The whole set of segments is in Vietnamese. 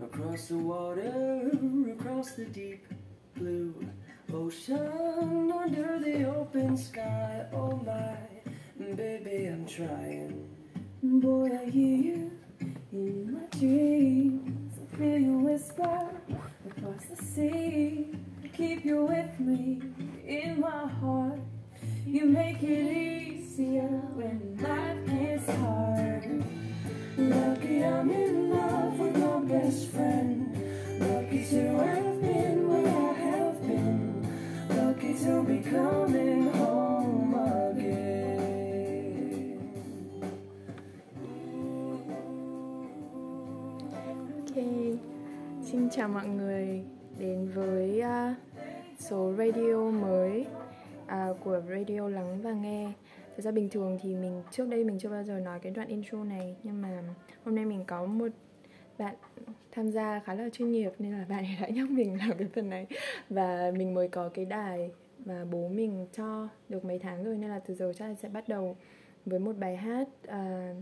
across the water, across the deep blue ocean, under the open sky. Oh my, baby, I'm trying. Boy, I hear you in my dreams. I feel you whisper across the sea. I keep you with me in my heart. You make it easier when life gets hard. Lucky I'm in best friend. Lucky to have been where I have been. Lucky to be coming home again. Ok, xin chào mọi người đến với uh, số radio mới à, của radio lắng và nghe. Thật ra bình thường thì mình trước đây mình chưa bao giờ nói cái đoạn intro này nhưng mà hôm nay mình có một bạn tham gia khá là chuyên nghiệp nên là bạn ấy đã nhắc mình làm cái phần này. Và mình mới có cái đài mà bố mình cho được mấy tháng rồi nên là từ giờ chắc là sẽ bắt đầu với một bài hát à,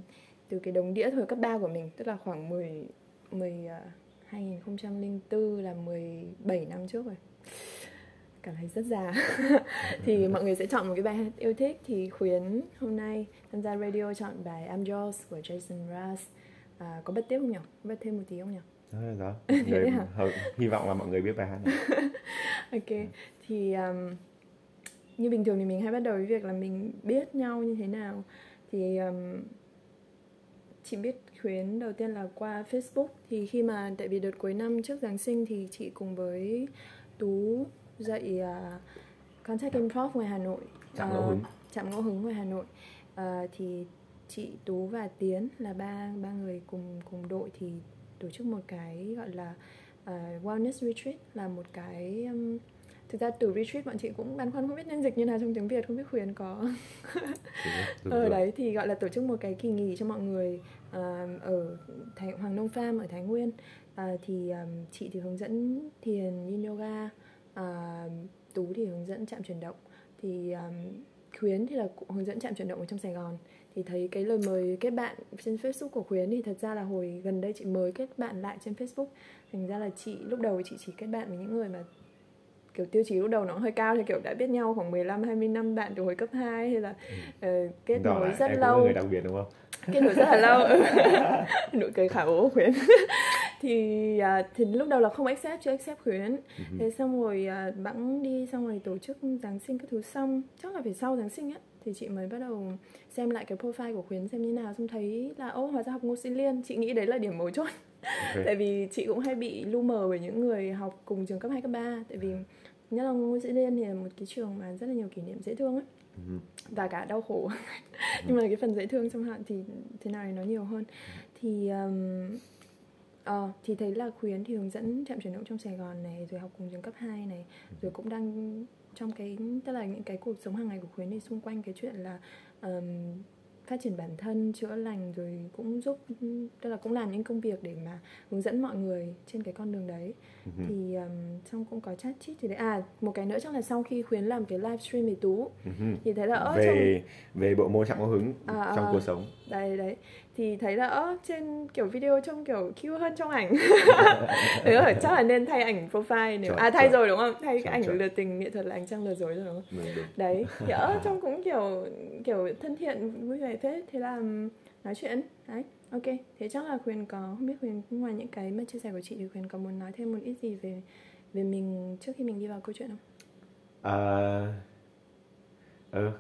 từ cái đống đĩa thời cấp 3 của mình tức là khoảng 10 10 à, 2004 là 17 năm trước rồi. Cảm thấy rất già. Thì mọi người sẽ chọn một cái bài hát yêu thích. Thì khuyến hôm nay tham gia radio chọn bài I'm Yours của Jason Mraz. À, có bật tiếp không nhỉ? Bật thêm một tí không nhỉ Đó, Người, hả? hy- hy vọng là mọi người biết bài hát này. ok thì um, như bình thường thì mình hay bắt đầu với việc là mình biết nhau như thế nào. Thì um, chị biết khuyến đầu tiên là qua Facebook. Thì khi mà tại vì đợt cuối năm trước Giáng sinh thì chị cùng với Tú dạy uh, Contact Improv ngoài Hà Nội. Trạm Ờ, Ngẫu Hứng. Trạm Ngẫu Hứng ngoài Hà Nội. Ờ, thì chị Tú và Tiến là ba ba người cùng cùng đội. Thì tổ chức một cái gọi là uh, wellness retreat là một cái um, thực ra từ retreat bọn chị cũng băn khoăn không biết nên dịch như nào trong tiếng Việt không biết khuyến có ở rồi. đấy thì gọi là tổ chức một cái kỳ nghỉ cho mọi người à, ở Thái, Hoàng Nông Farm ở Thái Nguyên. À, thì um, chị thì hướng dẫn thiền yin yoga à, Tú thì hướng dẫn chạm chuyển động. Thì um, Khuyến thì là cũng hướng dẫn chạm chuyển động ở trong Sài Gòn. Thì thấy cái lời mời kết bạn trên Facebook của Khuyến thì thật ra là hồi gần đây chị mới kết bạn lại trên Facebook. Thành ra là chị lúc đầu chị chỉ kết bạn với những người mà kiểu tiêu chí lúc đầu nó hơi cao thì kiểu đã biết nhau khoảng 15 20 năm bạn từ hồi cấp 2 hay là ờ, kết Chứng tỏ nối rất lâu người đặc biệt đúng không? kết nối rất là lâu. Ừ. nụ cười khả ố khuyến thì à, thì lúc đầu là không accept chưa accept khuyến. Thế xong rồi à, bẵng đi xong rồi tổ chức giáng sinh các thứ xong. Chắc là phải sau giáng sinh á thì chị mới bắt đầu xem lại cái profile của khuyến xem như nào. Xong thấy là ô hóa ra học ngô sĩ liên. Chị nghĩ đấy là điểm mấu chốt. Tại vì chị cũng hay bị lu mờ bởi những người học cùng trường cấp 2, cấp 3 tại vì nhất là ngô sĩ liên thì là một cái trường mà rất là nhiều kỷ niệm dễ thương ấy Ừ. và cả đau khổ. Nhưng mà cái phần dễ thương trong hạn thì thế nào thì nó nhiều hơn. Thì um, ờ, thì thấy là khuyến thì hướng dẫn trạm chuyển động trong sài gòn này rồi học cùng trường cấp 2 này rồi cũng đang trong cái tức là những cái cuộc sống hàng ngày của khuyến thì xung quanh cái chuyện là um, phát triển bản thân chữa lành rồi cũng giúp tức là cũng làm những công việc để mà hướng dẫn mọi người trên cái con đường đấy Ừ. thì um, xong cũng có chat chít thì đấy à một cái nữa chắc là sau khi khuyến làm cái livestream về tú Ừ. thì thấy là ở trong về về bộ môn chạm ngẫu hứng À, trong à. cuộc sống đấy đấy thì thấy là ơ trên kiểu video trông kiểu cute hơn trong ảnh. Thế rồi chắc là nên thay ảnh profile nếu à thay rồi đúng không? Thay cái ảnh lừa tình nghệ thuật là ảnh trăng lừa dối rồi đúng không? Đấy thì ơ trông cũng kiểu kiểu thân thiện vui vẻ phết thế là nói chuyện. Đấy ok. Thế chắc là khuyên có không biết khuyên ngoài những cái mà chia sẻ của chị thì khuyên có muốn nói thêm một ít gì về về mình trước khi mình đi vào câu chuyện không? À, ờ,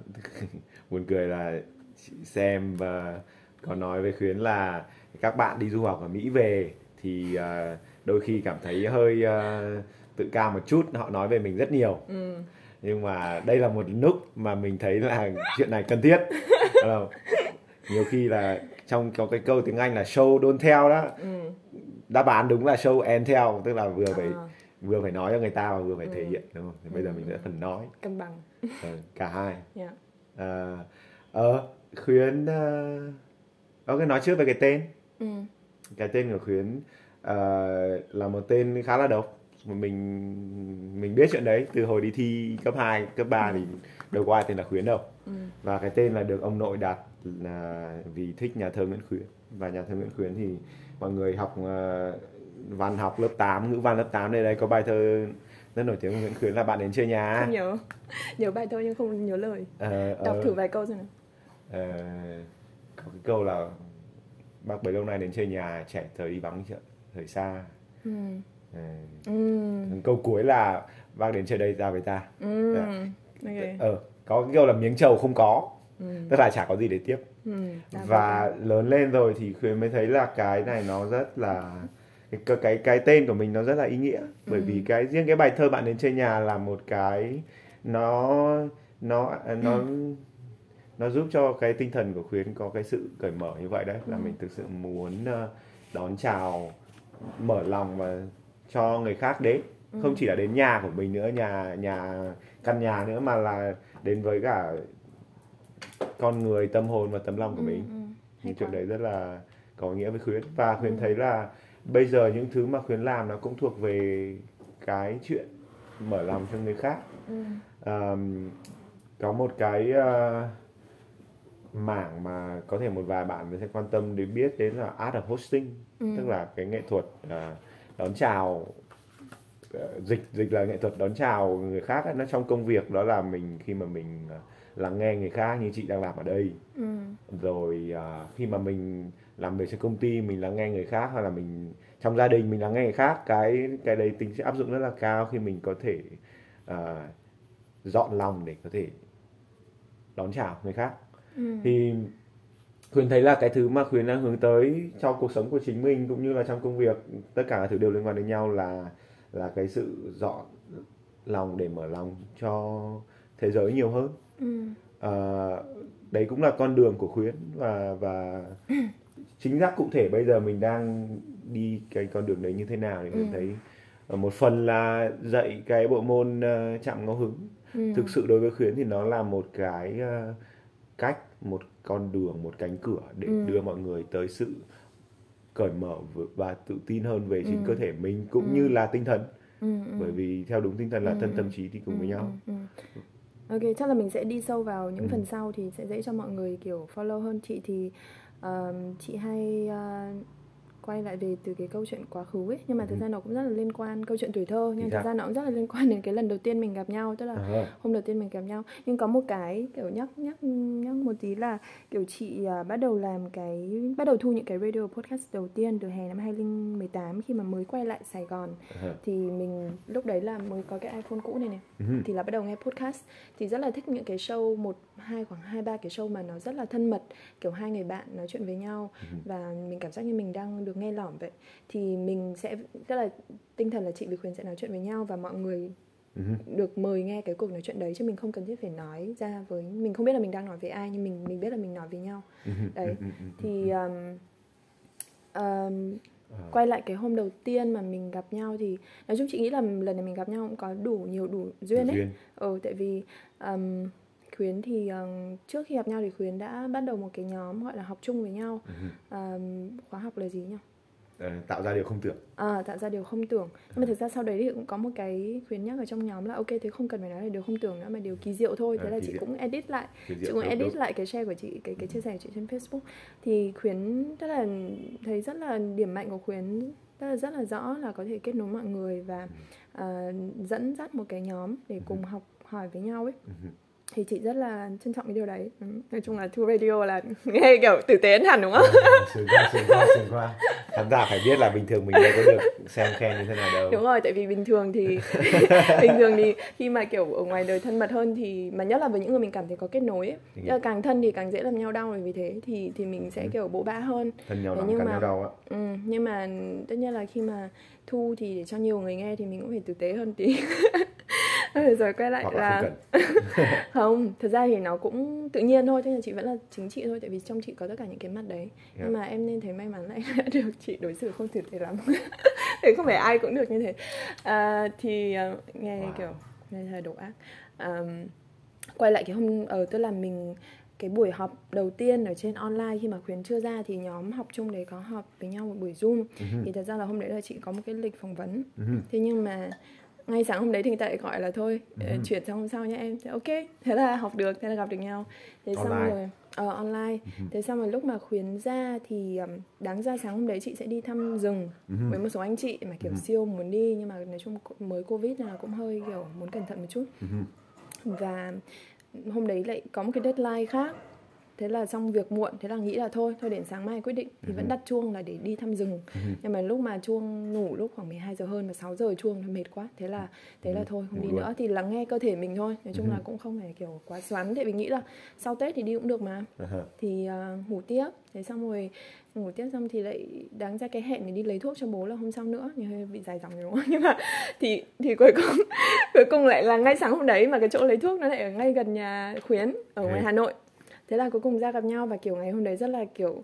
buồn cười là chị xem và có nói với khuyến là các bạn đi du học ở Mỹ về thì à, đôi khi cảm thấy hơi à, tự cao một chút họ nói về mình rất nhiều. Ừ. Nhưng mà đây là một lúc mà mình thấy là chuyện này cần thiết. Nhiều khi là trong có cái câu tiếng Anh là show don't tell đó. Ừ. Đáp án đúng là show and tell tức là vừa phải À. vừa phải nói cho người ta và vừa phải thể Ừ. hiện đúng không? Thì bây giờ mình sẽ phần nói. Cân bằng. Ờ, cả hai. Yeah. à, ờ khuyến uh, ok nói trước về cái tên. Ừ. Cái tên của khuyến ờ, là một tên khá là độc. Mà mình mình biết chuyện đấy từ hồi đi thi cấp 2, cấp 3 thì đâu có ai tên là khuyến đâu. Ừ. Và cái tên là được ông nội đặt là vì thích nhà thơ Nguyễn Khuyến. Và nhà thơ Nguyễn Khuyến thì mọi người học ờ, văn học lớp 8 ngữ văn lớp 8 đây đây có bài thơ rất nổi tiếng của Nguyễn Khuyến là bạn đến chơi nhà không nhớ. Nhớ bài thôi nhưng không nhớ lời. Ờ, đọc ờ, thử vài câu xem nào. Ờ, có cái câu là bác bấy lâu nay đến chơi nhà trẻ thời đi vắng chợ thời xa ừ. Ờ, Ừ. câu cuối là bác đến chơi đây ra với ta Ừ. Dạ. Ok. ờ có cái câu là miếng trầu không có Ừ. tức là chả có gì để tiếp Ừ. Đã và lớn lên rồi thì khuyến mới thấy là cái này nó rất là cái cái cái, tên của mình nó rất là ý nghĩa bởi Ừ. vì cái riêng cái bài thơ bạn đến chơi nhà là một cái nó nó nó nó giúp cho cái tinh thần của khuyến có cái sự cởi mở như vậy đấy là Ừ. mình thực sự muốn ờ, đón chào mở lòng và cho người khác đến Ừ. không chỉ là đến nhà của mình nữa nhà nhà căn nhà nữa mà là đến với cả con người tâm hồn và tấm lòng của Ừ, mình ừ. Hay chuyện đấy rất là có nghĩa với khuyến và khuyến Ừ. thấy là bây giờ những thứ mà khuyến làm nó cũng thuộc về cái chuyện mở lòng cho người khác Ừ. Ờm, có một cái ờ, mảng mà có thể một vài bạn sẽ quan tâm đến biết đến là art of hosting Ừ. tức là cái nghệ thuật ờ, đón chào ờ, dịch dịch là nghệ thuật đón chào người khác ấy. nó trong công việc đó là mình khi mà mình ờ, lắng nghe người khác như chị đang làm ở đây Ừ. rồi à, khi mà mình làm việc cho công ty mình lắng nghe người khác hay là mình trong gia đình mình lắng nghe người khác cái cái đấy tính sẽ áp dụng rất là cao khi mình có thể à, dọn lòng để có thể đón chào người khác Ừ. thì khuyến thấy là cái thứ mà khuyến đang hướng tới trong cuộc sống của chính mình cũng như là trong công việc tất cả thứ đều liên quan đến nhau là là cái sự dọn lòng để mở lòng cho thế giới nhiều hơn Ừ. Ờ, đấy cũng là con đường của khuyến và và chính xác cụ thể bây giờ mình đang đi cái con đường đấy như thế nào thì mình Ừ. thấy một phần là dạy cái bộ môn ờ, chạm ngẫu hứng Ừ. thực sự đối với khuyến thì nó là một cái ờ, cách một con đường một cánh cửa để Ừ. đưa mọi người tới sự cởi mở và tự tin hơn về chính Ừ. cơ thể mình cũng Ừ. như là tinh thần Ừ. Ừ. bởi vì theo đúng tinh thần là Ừ, thân ừ. tâm trí thì cùng với Ừ, nhau ừ, ừ. Ok, chắc là mình sẽ đi sâu vào những Ừ. phần sau thì sẽ dễ cho mọi người kiểu follow hơn chị thì um, chị hay uh, quay lại về từ cái câu chuyện quá khứ ấy nhưng mà thực Ừ. ra nó cũng rất là liên quan câu chuyện tuổi thơ nhưng thực ra nó cũng rất là liên quan đến cái lần đầu tiên mình gặp nhau tức là Ờ. hôm đầu tiên mình gặp nhau nhưng có một cái kiểu nhắc nhắc nhắc một tí là kiểu chị à, bắt đầu làm cái bắt đầu thu những cái radio podcast đầu tiên từ hè năm 2018 khi mà mới quay lại Sài Gòn Ờ. thì mình lúc đấy là mới có cái iPhone cũ này này Ừ. thì là bắt đầu nghe podcast thì rất là thích những cái show một hai khoảng hai ba cái show mà nó rất là thân mật kiểu hai người bạn nói chuyện với nhau Ừ. và mình cảm giác như mình đang được nghe lỏm vậy thì mình sẽ tức là tinh thần là chị với khuyến sẽ nói chuyện với nhau và mọi người Ừ. được mời nghe cái cuộc nói chuyện đấy chứ mình không cần thiết phải nói ra với mình không biết là mình đang nói với ai nhưng mình mình biết là mình nói với nhau Ừ. đấy. Ừ. thì um, um, quay lại cái hôm đầu tiên mà mình gặp nhau thì nói chung chị nghĩ là lần này mình gặp nhau cũng có đủ nhiều đủ duyên ấy Duyên. ừ tại vì um, khuyến thì um, trước khi gặp nhau thì khuyến đã bắt đầu một cái nhóm gọi là học chung với nhau. Ừ. um, khóa học là gì nhỉ? Ờ, tạo ra điều không tưởng. À, tạo ra điều không tưởng. Nhưng mà thực ra sau đấy thì cũng có một cái khuyến nhắc ở trong nhóm là Ok thế không cần phải nói là điều không tưởng nữa mà điều kỳ diệu thôi. Thế À, là chị diệu. cũng edit lại. Chị cũng edit đúng. lại cái share của chị, cái cái chia sẻ của chị trên Facebook. Thì khuyến rất là thấy rất là điểm mạnh của khuyến rất là, rất là rõ là có thể kết nối mọi người và à, dẫn dắt một cái nhóm để cùng học hỏi với nhau ấy. Ừ. thì chị rất là trân trọng cái điều đấy. Ừ. nói chung là Thu Radio là nghe kiểu tử tế hẳn đúng không? sướng qua sướng qua sướng qua. Khán giả phải biết là bình thường mình đâu có được xem khen như thế nào đâu. Đúng rồi tại vì bình thường thì bình thường thì khi mà kiểu ở ngoài đời thân mật hơn thì mà nhất là với những người mình cảm thấy có kết nối ấy, là càng thân thì càng dễ làm nhau đau vì thế thì thì mình sẽ kiểu bỗ bã hơn. Thân nhau nhưng mà- nhau đau á ừ, nhưng mà tất nhiên là khi mà thu thì để cho nhiều người nghe thì mình cũng phải tử tế hơn tí rồi rồi quay lại hoặc là là không không thật ra thì nó cũng tự nhiên thôi thế là chị vẫn là chính chị thôi tại vì trong chị có tất cả những cái mặt đấy Dạ. nhưng mà em nên thấy may mắn em đã được chị đối xử không tử tế lắm thì không phải ai cũng được như thế à, thì à, nghe Wow. kiểu nghe thật độc ác à, quay lại cái hôm ở tức là mình cái buổi họp đầu tiên ở trên online khi mà khuyến chưa ra thì nhóm học chung đấy có họp với nhau một buổi zoom Ừ. thì thật ra là hôm đấy là chị có một cái lịch phỏng vấn Ừ. thế nhưng mà ngay sáng hôm đấy thì người ta lại gọi là thôi Ừ. uh, chuyển sang hôm sau nha em thế ok thế là học được thế là gặp được nhau thế xong Online. rồi ờ, online thế xong rồi lúc mà khuyến ra thì um, đáng ra sáng hôm đấy chị sẽ đi thăm rừng Ừ. với một số anh chị mà kiểu siêu muốn đi nhưng mà nói chung mới covid là cũng hơi kiểu muốn cẩn thận một chút Ừ. và hôm đấy lại có một cái deadline khác thế là xong việc muộn thế là nghĩ là thôi thôi đến sáng mai quyết định. Thì vẫn đặt chuông là để đi thăm rừng. Nhưng mà lúc mà chuông ngủ lúc khoảng 12 giờ hơn mà 6 giờ chuông nó mệt quá. Thế là thế là thôi không đi nữa. Thì lắng nghe cơ thể mình thôi. Nói chung là cũng không phải kiểu quá xoắn tại vì nghĩ là sau tết thì đi cũng được mà. Thì à, ngủ tiếp. Thế xong rồi ngủ tiếp xong thì lại đáng ra cái hẹn để đi lấy thuốc cho bố là hôm sau nữa. Nhưng hơi bị dài dòng đúng không? Nhưng mà thì thì cuối cùng cuối cùng lại là ngay sáng hôm đấy mà cái chỗ lấy thuốc nó lại ở ngay gần nhà khuyến ở ngoài Ừ. hà nội thế là cuối cùng ra gặp nhau và kiểu ngày hôm đấy rất là kiểu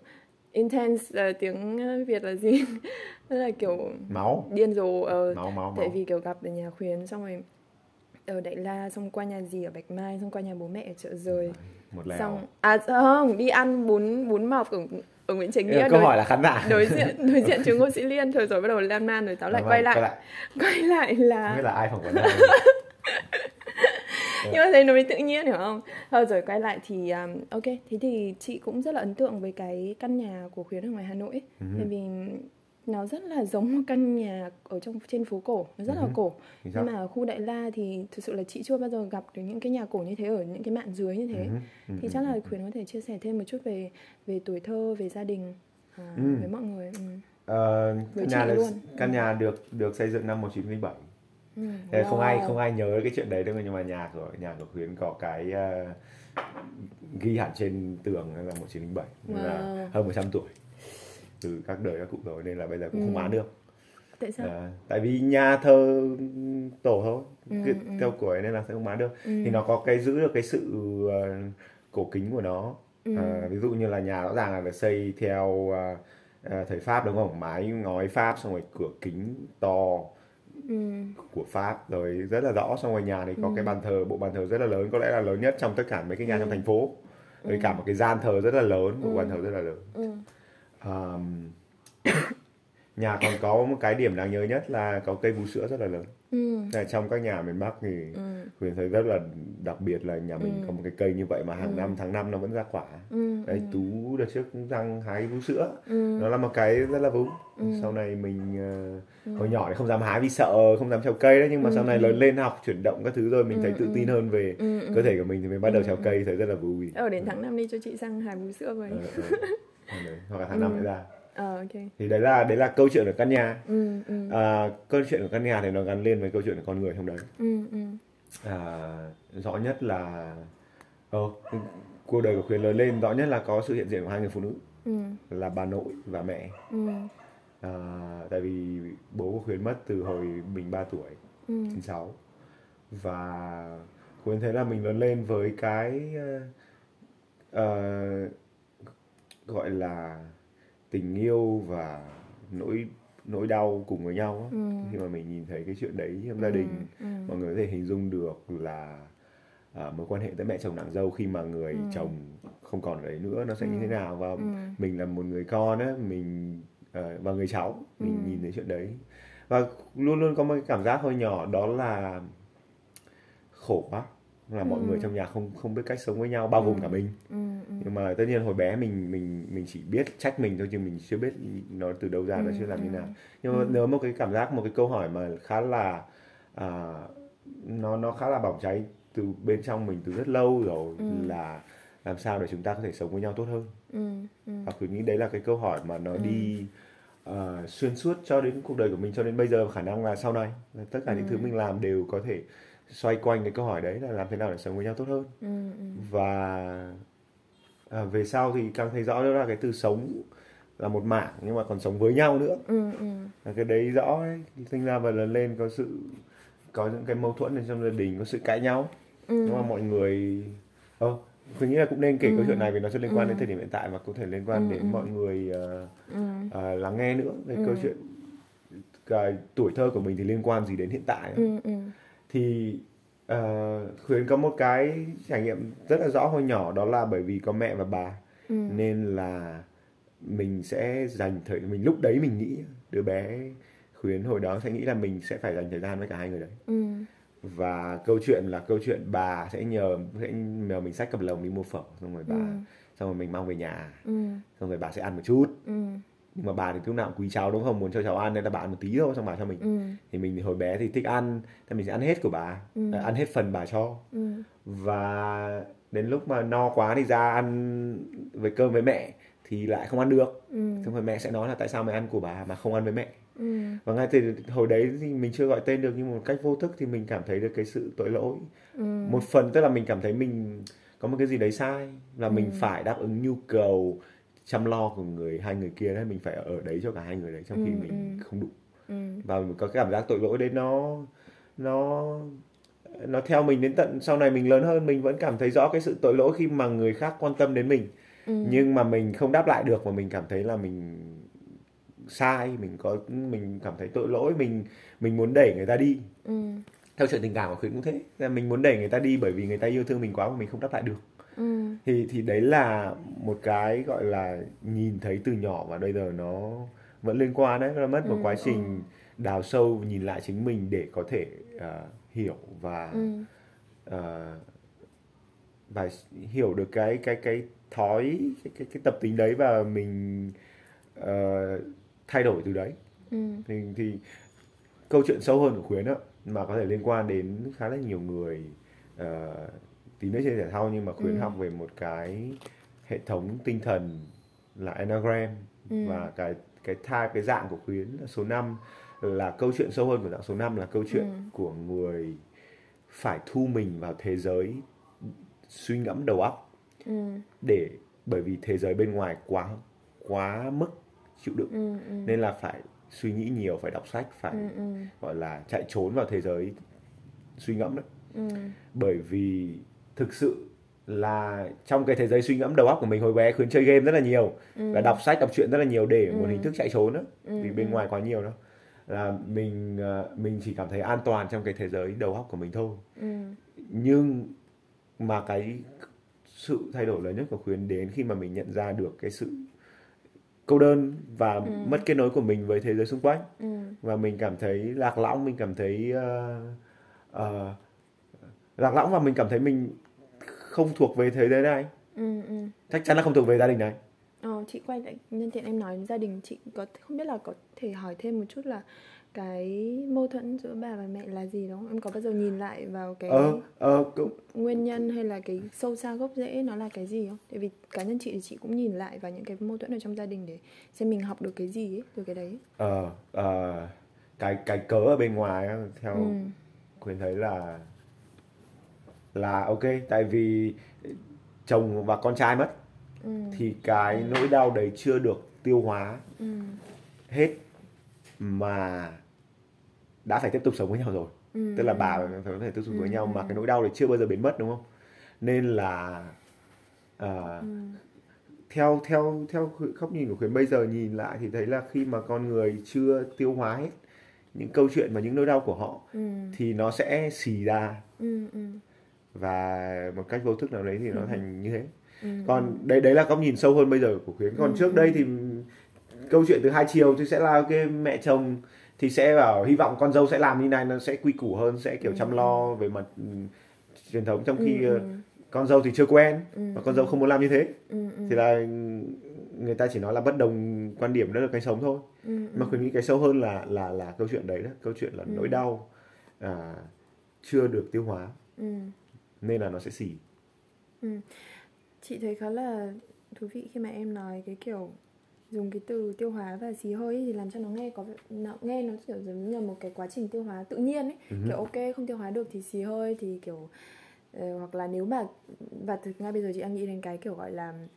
intense ờ, tiếng ờ, việt là gì? Rất là kiểu máu. điên rồ ờ, máu máu tại máu. vì kiểu gặp ở nhà khuyến xong rồi ở đại la xong qua nhà dì ở bạch mai xong qua nhà bố mẹ ở chợ rời. Một lèo. Xong à không đi ăn bún bún mọc ở ở Nguyễn Ờ, Nghĩa câu hỏi là khán giả. đối diện đối diện trường Ngô Sĩ Liên rồi rồi bắt đầu lan man rồi táo lại Vâng, quay lại quay lại. quay lại không là biết là ai phỏng vấn nhưng mà thấy nó mới tự nhiên hiểu không thôi rồi quay lại thì um, ok thế thì chị cũng rất là ấn tượng với cái căn nhà của khuyến ở ngoài Hà Nội ấy. Ừ. bởi vì nó rất là giống một căn nhà ở trong trên phố cổ nó rất là cổ Chính xác. nhưng mà ở khu Đại La thì thực sự là chị chưa bao giờ gặp được những cái nhà cổ như thế ở những cái mạn dưới như thế Ừ, thì chắc là khuyến có thể chia sẻ thêm một chút về về tuổi thơ về gia đình à, Ừ. với mọi người ừ. Ờ, căn nhà được, căn nhà được được xây dựng năm 1907 Thế không ai Wow. không ai nhớ cái chuyện đấy đâu nhưng mà nhà của nhà của Khuyến có cái ờ, ghi hẳn trên tường là 1907 nên là Wow. hơn 100 tuổi từ các đời các cụ rồi nên là bây giờ cũng không Ừ. bán được tại sao Ờ, tại vì nhà thờ tổ thôi Ừ, Cứ ừ. theo của ấy nên là sẽ không bán được Ừ. thì nó có cái giữ được cái sự ờ, cổ kính của nó Ừ. Ví dụ như là nhà rõ ràng là được xây theo ờ, ờ, thời Pháp đúng không mái ngói Pháp xong rồi cửa kính to ừ. của Pháp rồi rất là rõ. Xong rồi nhà này có cái bàn thờ bộ bàn thờ rất là lớn có lẽ là lớn nhất trong tất cả mấy cái nhà trong thành phố. Với cả một cái gian thờ rất là lớn bộ bàn thờ rất là lớn. Ừ. Ờm, nhà còn có một cái điểm đáng nhớ nhất là có cây vú sữa rất là lớn. Ừ. Là trong các nhà miền Bắc thì Ừ. Huyền thấy rất là đặc biệt là nhà mình có một cái cây như vậy mà hàng năm tháng năm nó vẫn ra quả. Ừ. đấy tú đợt trước cũng răng hái vú sữa. Ừ. nó là một cái rất là vui sau này mình ờ, hồi nhỏ thì không dám hái vì sợ không dám trèo cây đấy nhưng mà sau này lớn lên học chuyển động các thứ rồi mình thấy tự tin hơn về Ừ, ừ. cơ thể của mình thì mình bắt đầu trèo cây thấy rất là vui ở đến tháng năm đi cho chị sang hài bú sữa với. Ờ, ờ. Ờ, đấy. hoặc là tháng năm nữa ra ờ ok. Thì đấy là đấy là câu chuyện ở căn nhà. Ừ ừ. À, câu chuyện của căn nhà thì nó gắn liền với câu chuyện của con người trong đấy. Ừ ừ. À, rõ nhất là ờ, cuộc đời của khuyến lớn lên rõ nhất là có sự hiện diện của hai người phụ nữ. Ừ. Là bà nội và mẹ. Ừ. À, tại vì bố của khuyến mất từ hồi mình 3 tuổi ừ. 96 và khuyến thấy là mình lớn lên với cái ờ, gọi là tình yêu và nỗi nỗi đau cùng với nhau. Ừ. khi mà mình nhìn thấy cái chuyện đấy trong gia đình ừ. mọi người có thể hình dung được là à, mối quan hệ tới mẹ chồng nàng dâu khi mà người Ừ. chồng không còn ở đấy nữa nó sẽ như thế nào và mình là một người con á mình ờ, và người cháu mình Ừ. nhìn thấy chuyện đấy và luôn luôn có một cái cảm giác hơi nhỏ đó là khổ quá là mọi Ừ. người trong nhà không không biết cách sống với nhau bao gồm cả mình ừ ừ nhưng mà tất nhiên hồi bé mình mình mình chỉ biết trách mình thôi chứ mình chưa biết nó từ đâu ra nó Ừ, chưa làm như ừ. nào nhưng mà nhớ một cái cảm giác một cái câu hỏi mà khá là à, nó nó khá là bỏng cháy từ bên trong mình từ rất lâu rồi Ừ. là làm sao để chúng ta có thể sống với nhau tốt hơn ừ ừ và cứ nghĩ đấy là cái câu hỏi mà nó đi à, xuyên suốt cho đến cuộc đời của mình cho đến bây giờ khả năng là sau này tất cả những Ừ. thứ mình làm đều có thể xoay quanh cái câu hỏi đấy là làm thế nào để sống với nhau tốt hơn. Ừ ừ. Và à, về sau thì càng thấy rõ đó là cái từ sống là một mảng nhưng mà còn sống với nhau nữa. Ừ ừ. Là cái đấy rõ ấy sinh ra và lớn lên có sự có những cái mâu thuẫn trong gia đình có sự cãi nhau. Ừ. nhưng mà mọi người ờ tôi nghĩ là cũng nên kể câu chuyện này vì nó sẽ liên quan đến thời điểm hiện tại và có thể liên quan đến mọi người ờ, ừ. ờ, lắng nghe nữa về câu chuyện cái tuổi thơ của mình thì liên quan gì đến hiện tại ừ ừ thì ờ, khuyến có một cái trải nghiệm rất là rõ hồi nhỏ đó là bởi vì có mẹ và bà. Ừ. nên là mình sẽ dành thời mình lúc đấy mình nghĩ đứa bé khuyến hồi đó sẽ nghĩ là mình sẽ phải dành thời gian với cả hai người đấy. Ừ. Và câu chuyện là câu chuyện bà sẽ nhờ sẽ nhờ mình xách cặp lồng đi mua phở xong rồi bà Ừ. xong rồi mình mang về nhà. Ừ. Xong rồi bà sẽ ăn một chút. Ừ nhưng mà bà thì lúc nào cũng quý cháu đúng không? Muốn cho cháu ăn nên là bà ăn một tí thôi xong bà cho mình. Ừ. Thì mình thì hồi bé thì thích ăn thì mình sẽ ăn hết của bà. Ừ. à, ăn hết phần bà cho. Ừ. Và đến lúc mà no quá thì ra ăn với cơm với mẹ thì lại không ăn được. Ừ. Xong rồi mẹ sẽ nói là tại sao mày ăn của bà mà không ăn với mẹ? Ừ. Và ngay từ hồi đấy thì mình chưa gọi tên được nhưng một cách vô thức thì mình cảm thấy được cái sự tội lỗi. Ừ. Một phần tức là mình cảm thấy mình có một cái gì đấy sai là mình phải đáp ứng nhu cầu chăm lo của người hai người kia đấy mình phải ở đấy cho cả hai người đấy trong khi Ừ, mình ừ. không đủ. Ừ. Và mình có cái cảm giác tội lỗi đấy nó nó nó theo mình đến tận sau này mình lớn hơn mình vẫn cảm thấy rõ cái sự tội lỗi khi mà người khác quan tâm đến mình. Ừ. Nhưng mà mình không đáp lại được và mình cảm thấy là mình sai mình có mình cảm thấy tội lỗi mình mình muốn đẩy người ta đi. Ừ. Theo chuyện tình cảm của khuyến cũng thế. Là mình muốn đẩy người ta đi bởi vì người ta yêu thương mình quá mà mình không đáp lại được ừ. Thì thì đấy là một cái gọi là nhìn thấy từ nhỏ và bây giờ nó vẫn liên quan đấy nó là mất một Ừ, quá trình đào sâu nhìn lại chính mình để có thể ờ, hiểu và ừ. ờ, và hiểu được cái cái cái thói cái cái, cái tập tính đấy và mình ờ, thay đổi từ đấy. Ừ. Thì, thì câu chuyện sâu hơn của khuyến á mà có thể liên quan đến khá là nhiều người uh, tí nữa chia sẻ sau nhưng mà khuyến Ừ. học về một cái hệ thống tinh thần là enneagram Ừ. và cái cái type cái dạng của khuyến là số 5 là câu chuyện sâu hơn của dạng số 5 là câu chuyện Ừ. của người phải thu mình vào thế giới suy ngẫm đầu óc. Ừ. Để bởi vì thế giới bên ngoài quá quá mức chịu đựng. Ừ ừ. Nên là phải suy nghĩ nhiều phải đọc sách phải ừ ừ. gọi là chạy trốn vào thế giới suy ngẫm đấy. Ừ. Bởi vì thực sự là trong cái thế giới suy ngẫm đầu óc của mình hồi bé khuyến chơi game rất là nhiều và đọc sách đọc truyện rất là nhiều để một hình thức chạy trốn đó vì bên ngoài quá nhiều đó là mình ờ, mình chỉ cảm thấy an toàn trong cái thế giới đầu óc của mình thôi. Ừ. Nhưng mà cái sự thay đổi lớn nhất của khuyến đến khi mà mình nhận ra được cái sự cô đơn và mất kết nối của mình với thế giới xung quanh. Ừ. Và mình cảm thấy lạc lõng mình cảm thấy ờ, ờ, lạc lõng và mình cảm thấy mình không thuộc về thế giới này ừ ừ chắc chắn là không thuộc về gia đình này Ờ, chị quay lại nhân tiện em nói đến gia đình chị có không biết là có thể hỏi thêm một chút là cái mâu thuẫn giữa bà và mẹ là gì đó không? em có bao giờ nhìn lại vào cái ờ ờ cũng nguyên nhân hay là cái sâu xa gốc rễ nó là cái gì không? Tại vì cá nhân chị thì chị cũng nhìn lại vào những cái mâu thuẫn ở trong gia đình để xem mình học được cái gì ấy, từ cái đấy. ờ ờ, cái cái cớ ở bên ngoài theo Ừ. quyền thấy là là ok tại vì chồng và con trai mất Ừ. thì cái nỗi đau đấy chưa được tiêu hóa Ừ. hết mà đã phải tiếp tục sống với nhau rồi Ừ. tức là bà phải có thể tiếp tục với nhau mà cái nỗi đau đấy chưa bao giờ biến mất đúng không nên là à, Ừ. theo theo theo góc nhìn của khuyến bây giờ nhìn lại thì thấy là khi mà con người chưa tiêu hóa hết những câu chuyện và những nỗi đau của họ Ừ. thì nó sẽ xì ra Ừ. Ừ. và một cách vô thức nào đấy thì nó thành như thế Ừ. còn đấy đấy là góc nhìn sâu hơn bây giờ của khuyến còn trước đây thì câu chuyện từ hai chiều thì sẽ là ok mẹ chồng thì sẽ bảo hy vọng con dâu sẽ làm như này nó sẽ quy củ hơn sẽ kiểu chăm lo về mặt ừ, truyền thống trong khi Ừ, ờ, con dâu thì chưa quen Ừ, và con dâu không muốn làm như thế Ừ. Ừ. thì là người ta chỉ nói là bất đồng quan điểm đó là cái sống thôi Ừ. mà khuyến nghĩ cái sâu hơn là là là câu chuyện đấy đó câu chuyện là nỗi đau à, chưa được tiêu hóa Ừ. nên là nó sẽ xỉ Chị thấy khá là thú vị khi mà em nói cái kiểu dùng cái từ tiêu hóa và xì hơi ấy, thì làm cho nó nghe có nó nghe nó kiểu giống như là một cái quá trình tiêu hóa tự nhiên ấy. Kiểu ok không tiêu hóa được thì xì hơi thì kiểu ờ, hoặc là nếu mà và thực ngay bây giờ chị đang nghĩ đến cái kiểu gọi là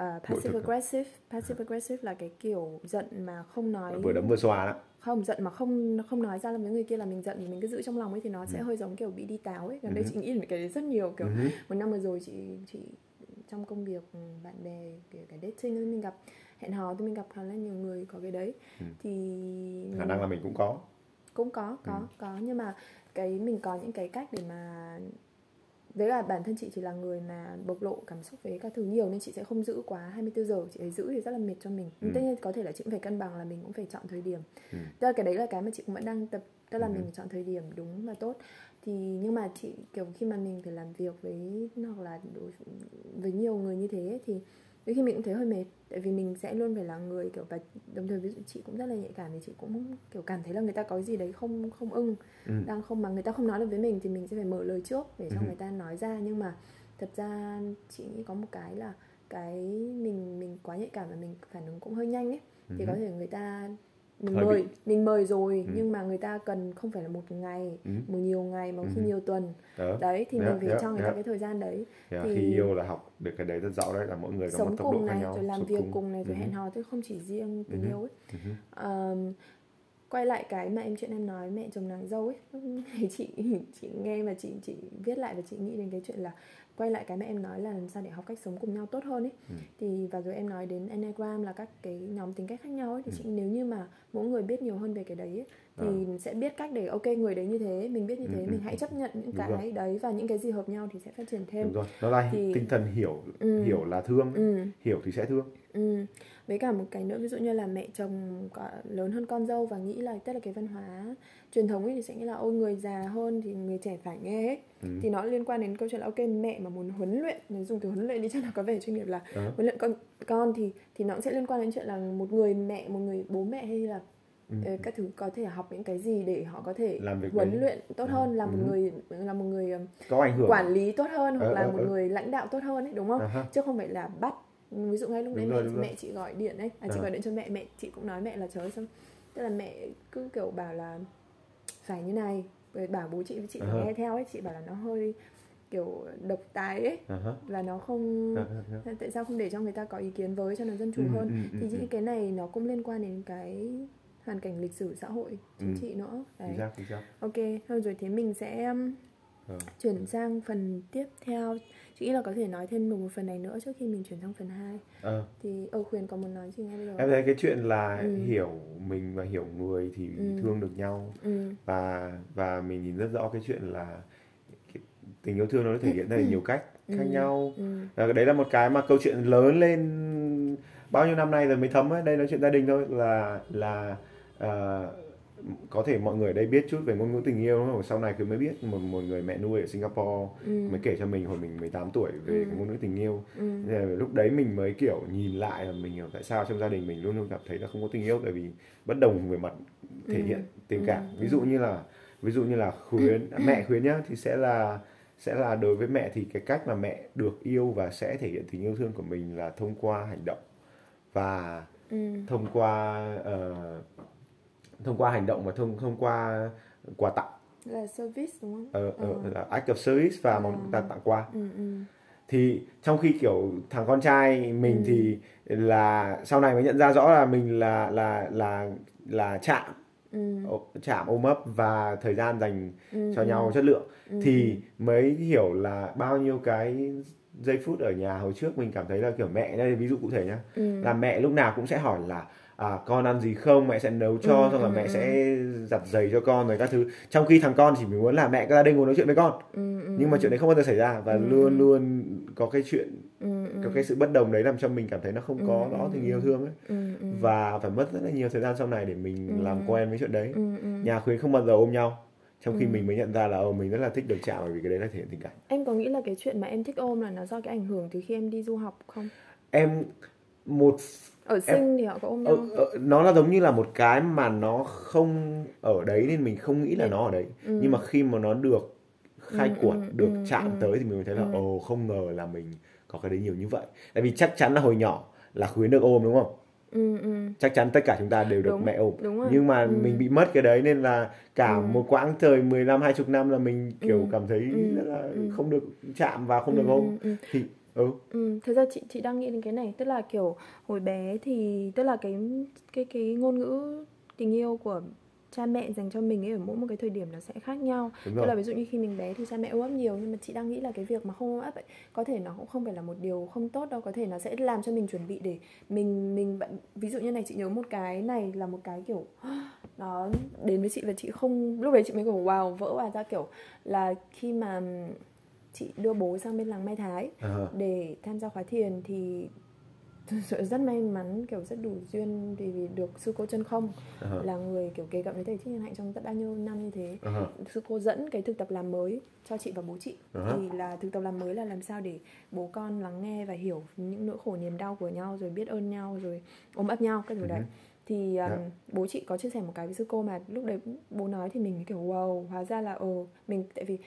uh, passive à? aggressive. Passive aggressive là cái kiểu giận mà không nói vừa đấm vừa xòa đó. Không giận mà không không nói ra với người kia là mình giận thì mình cứ giữ trong lòng ấy thì nó sẽ hơi giống kiểu bị đi táo ấy. Gần đây chị nghĩ đến cái đấy rất nhiều kiểu một năm vừa rồi chị chị trong công việc ừ, bạn bè kể cả dating thì mình gặp hẹn hò thì mình gặp khá là nhiều người có cái đấy. Thì khả năng là mình cũng có. Cũng có có có. Nhưng mà cái mình có những cái cách để mà với cả bản thân chị chỉ là người mà bộc lộ cảm xúc với các thứ nhiều nên chị sẽ không giữ quá 24 giờ chị ấy giữ thì rất là mệt cho mình Ừ. tất nhiên có thể là chị cũng phải cân bằng là mình cũng phải chọn thời điểm Ừ. tức là cái đấy là cái mà chị cũng vẫn đang tập tức là Ừ. mình chọn thời điểm đúng và tốt thì nhưng mà chị kiểu khi mà mình phải làm việc với hoặc là đối với nhiều người như thế thì đôi khi mình cũng thấy hơi mệt tại vì mình sẽ luôn phải là người kiểu và đồng thời ví dụ chị cũng rất là nhạy cảm thì chị cũng kiểu cảm thấy là người ta có gì đấy không không ưng Ừ. đang không mà người ta không nói được với mình thì mình sẽ phải mở lời trước để cho Ừ. người ta nói ra nhưng mà thật ra chị nghĩ có một cái là cái mình mình quá nhạy cảm và mình phản ứng cũng hơi nhanh ấy thì Ừ. có thể người ta mình mời bị- mình mời rồi Ừ. nhưng mà người ta cần không phải là một ngày Ừ. một nhiều ngày mà khi Ừ. nhiều tuần Đó. đấy thì Yeah, mình phải yeah, cho người ta yeah. cái thời gian đấy Yeah, thì- Khi yêu là học được cái đấy rất rõ đấy là mỗi người có một sống tốc độ cùng khác này nhau rồi làm sống việc cùng, này rồi Ừ. hẹn hò chứ không chỉ riêng tình Ừ. yêu ấy Ừ. Ờm, quay lại cái mà em chuyện em nói mẹ chồng nàng dâu ấy này chị chị nghe và chị chị viết lại và chị nghĩ đến cái chuyện là quay lại cái mà em nói là làm sao để học cách sống cùng nhau tốt hơn ấy Ừ. thì và rồi em nói đến enneagram là các cái nhóm tính cách khác nhau ấy thì Ừ. chị nếu như mà mỗi người biết nhiều hơn về cái đấy ấy, thì Ờ. sẽ biết cách để ok người đấy như thế mình biết như thế Ừ, ừ, mình hãy chấp nhận những Đúng cái rồi. đấy và những cái gì hợp nhau thì sẽ phát triển thêm Đúng rồi, nó là Thì- tinh thần hiểu Ừ. hiểu là thương, ừ. hiểu thì sẽ thương. Ừ. Với cả một cái nữa ví dụ như là mẹ chồng có lớn hơn con dâu và nghĩ là tức là cái văn hóa truyền thống ấy thì sẽ nghĩ là ôi người già hơn thì người trẻ phải nghe ấy. Ừ. Thì nó liên quan đến câu chuyện là ok mẹ mà muốn huấn luyện, nếu dùng từ huấn luyện đi cho nó có vẻ chuyên nghiệp là Ờ. huấn luyện con con thì thì nó cũng sẽ liên quan đến chuyện là một người mẹ, một người bố mẹ hay là Ừ. ờ, các thứ có thể học những cái gì để họ có thể Làm việc huấn đấy. luyện tốt hơn là một Ừ. người là một người um, Có ảnh hưởng. quản lý tốt hơn hoặc Ờ, là ờ, một ờ. người lãnh đạo tốt hơn ấy đúng không? À chứ không phải là bắt ví dụ ngay lúc đấy mẹ, rồi, mẹ chị gọi điện ấy à, chị À. gọi điện cho mẹ mẹ chị cũng nói mẹ là trời sao tức là mẹ cứ kiểu bảo là phải như này rồi bảo bố chị với chị phải À ha. nghe theo ấy chị bảo là nó hơi kiểu độc tài ấy À ha. và nó không À ha. tại sao không để cho người ta có ý kiến với cho nó dân chủ Ừ, hơn ừ, thì những cái này nó cũng liên quan đến cái hoàn cảnh lịch sử xã hội chính Ừ. trị nữa đấy xác. ok thôi rồi thế mình sẽ um, Ờ. chuyển sang phần tiếp theo chị nghĩ là có thể nói thêm một phần này nữa trước khi mình chuyển sang phần 2 Ờ. thì ở khuyên có muốn nói gì ngay bây giờ Em thấy cái chuyện là Ừ. hiểu mình và hiểu người thì Ừ. thương được nhau ừ và và mình nhìn rất rõ cái chuyện là cái tình yêu thương nó thể hiện ra nhiều cách khác Ừ. nhau. ừ đấy là một cái mà câu chuyện lớn lên bao nhiêu năm nay rồi mới thấm ấy. Đây nói chuyện gia đình thôi là là ờ, có thể mọi người ở đây biết chút về ngôn ngữ tình yêu đúng không? Sau này cứ mới biết một một người mẹ nuôi ở Singapore ừ mới kể cho mình hồi mình 18 tuổi về Ừ. ngôn ngữ tình yêu. ừ lúc đấy mình mới kiểu nhìn lại là mình hiểu tại sao trong gia đình mình luôn luôn cảm thấy là không có tình yêu tại vì bất đồng về mặt thể Ừ. hiện tình Ừ. cảm. Ví dụ như là ví dụ như là khuyến mẹ khuyến nhá thì sẽ là sẽ là đối với mẹ thì cái cách mà mẹ được yêu và sẽ thể hiện tình yêu thương của mình là thông qua hành động và ừ thông qua ờ, thông qua hành động và thông thông qua quà tặng là service đúng không ờ, ờ, Ờ. là act of service và Ờ. món ta tặng quà ừ ừ thì trong khi kiểu thằng con trai mình Ừ. thì là sau này mới nhận ra rõ là mình là là là là chạm ừ chạm ôm ấp và thời gian dành ừ cho ừ. nhau chất lượng Ừ. thì mới hiểu là bao nhiêu cái giây phút ở nhà hồi trước mình cảm thấy là kiểu mẹ đây ví dụ cụ thể nhá ừ là mẹ lúc nào cũng sẽ hỏi là à, con ăn gì không? Mẹ sẽ nấu cho Ừ, xong rồi ừ, mẹ ừ. sẽ giặt giày cho con rồi các thứ. Trong khi thằng con chỉ muốn là mẹ ra đây ngồi nói chuyện với con. Ừ ừ. Nhưng mà chuyện đấy không bao giờ xảy ra và Ừ, luôn ừ. luôn có cái chuyện ừ ừ. có cái sự bất đồng đấy làm cho mình cảm thấy nó không có rõ tình yêu thương ấy. Ừ và phải mất rất là nhiều thời gian sau này để mình Ừ. làm quen với chuyện đấy. Ừ nhà khuyến không bao giờ ôm nhau. Trong khi Ừ. mình mới nhận ra là ồ mình rất là thích được chạm bởi vì cái đấy là thể hiện tình cảm. Em có nghĩ là cái chuyện mà em thích ôm là nó do cái ảnh hưởng từ khi em đi du học không? Em một ở sinh thì họ có ôm nhau ờ, không? ờ, nó là giống như là một cái mà nó không ở đấy nên mình không nghĩ là Nên- nó ở đấy Ừ. nhưng mà khi mà nó được khai Ừ, quật ừ, được ừ, chạm ừ. tới thì mình mới thấy là Ừ. ồ không ngờ là mình có cái đấy nhiều như vậy tại vì chắc chắn là hồi nhỏ là khuyến được ôm đúng không ừ ừ chắc chắn tất cả chúng ta đều được Đúng, mẹ ôm đúng rồi. nhưng mà Ừ. mình bị mất cái đấy nên là cả Ừ. một quãng thời 15 20 năm là mình kiểu Ừ. cảm thấy Ừ. là Ừ. không được chạm và không được Ừ, ôm ừ, ừ. thì ừ. Ừ, thực ra chị chị đang nghĩ đến cái này tức là kiểu hồi bé thì tức là cái cái cái ngôn ngữ tình yêu của cha mẹ dành cho mình ấy ở mỗi một cái thời điểm nó sẽ khác nhau. Tức là ví dụ như khi mình bé thì cha mẹ ôm ấp nhiều nhưng mà chị đang nghĩ là cái việc mà không ôm ấp ấy có thể nó cũng không phải là một điều không tốt đâu có thể nó sẽ làm cho mình chuẩn bị để mình mình ví dụ như này chị nhớ một cái này là một cái kiểu nó đến với chị và chị không lúc đấy chị mới kiểu wow vỡ hòa ra kiểu là khi mà chị đưa bố sang bên làng Mai Thái Ờ. để tham gia khóa thiền thì rất may mắn kiểu rất đủ duyên vì được sư cô chân không Ờ. là người kiểu kế cận với thầy thích nhân hạnh trong rất bao nhiêu năm như thế Ờ. sư cô dẫn cái thực tập làm mới cho chị và bố chị Ờ. thì là thực tập làm mới là làm sao để bố con lắng nghe và hiểu những nỗi khổ niềm đau của nhau rồi biết ơn nhau rồi ôm ấp nhau cái thứ đấy thì um, Dạ. bố chị có chia sẻ một cái với sư cô mà lúc đấy bố nói thì mình kiểu wow hóa ra là ờ mình tại vì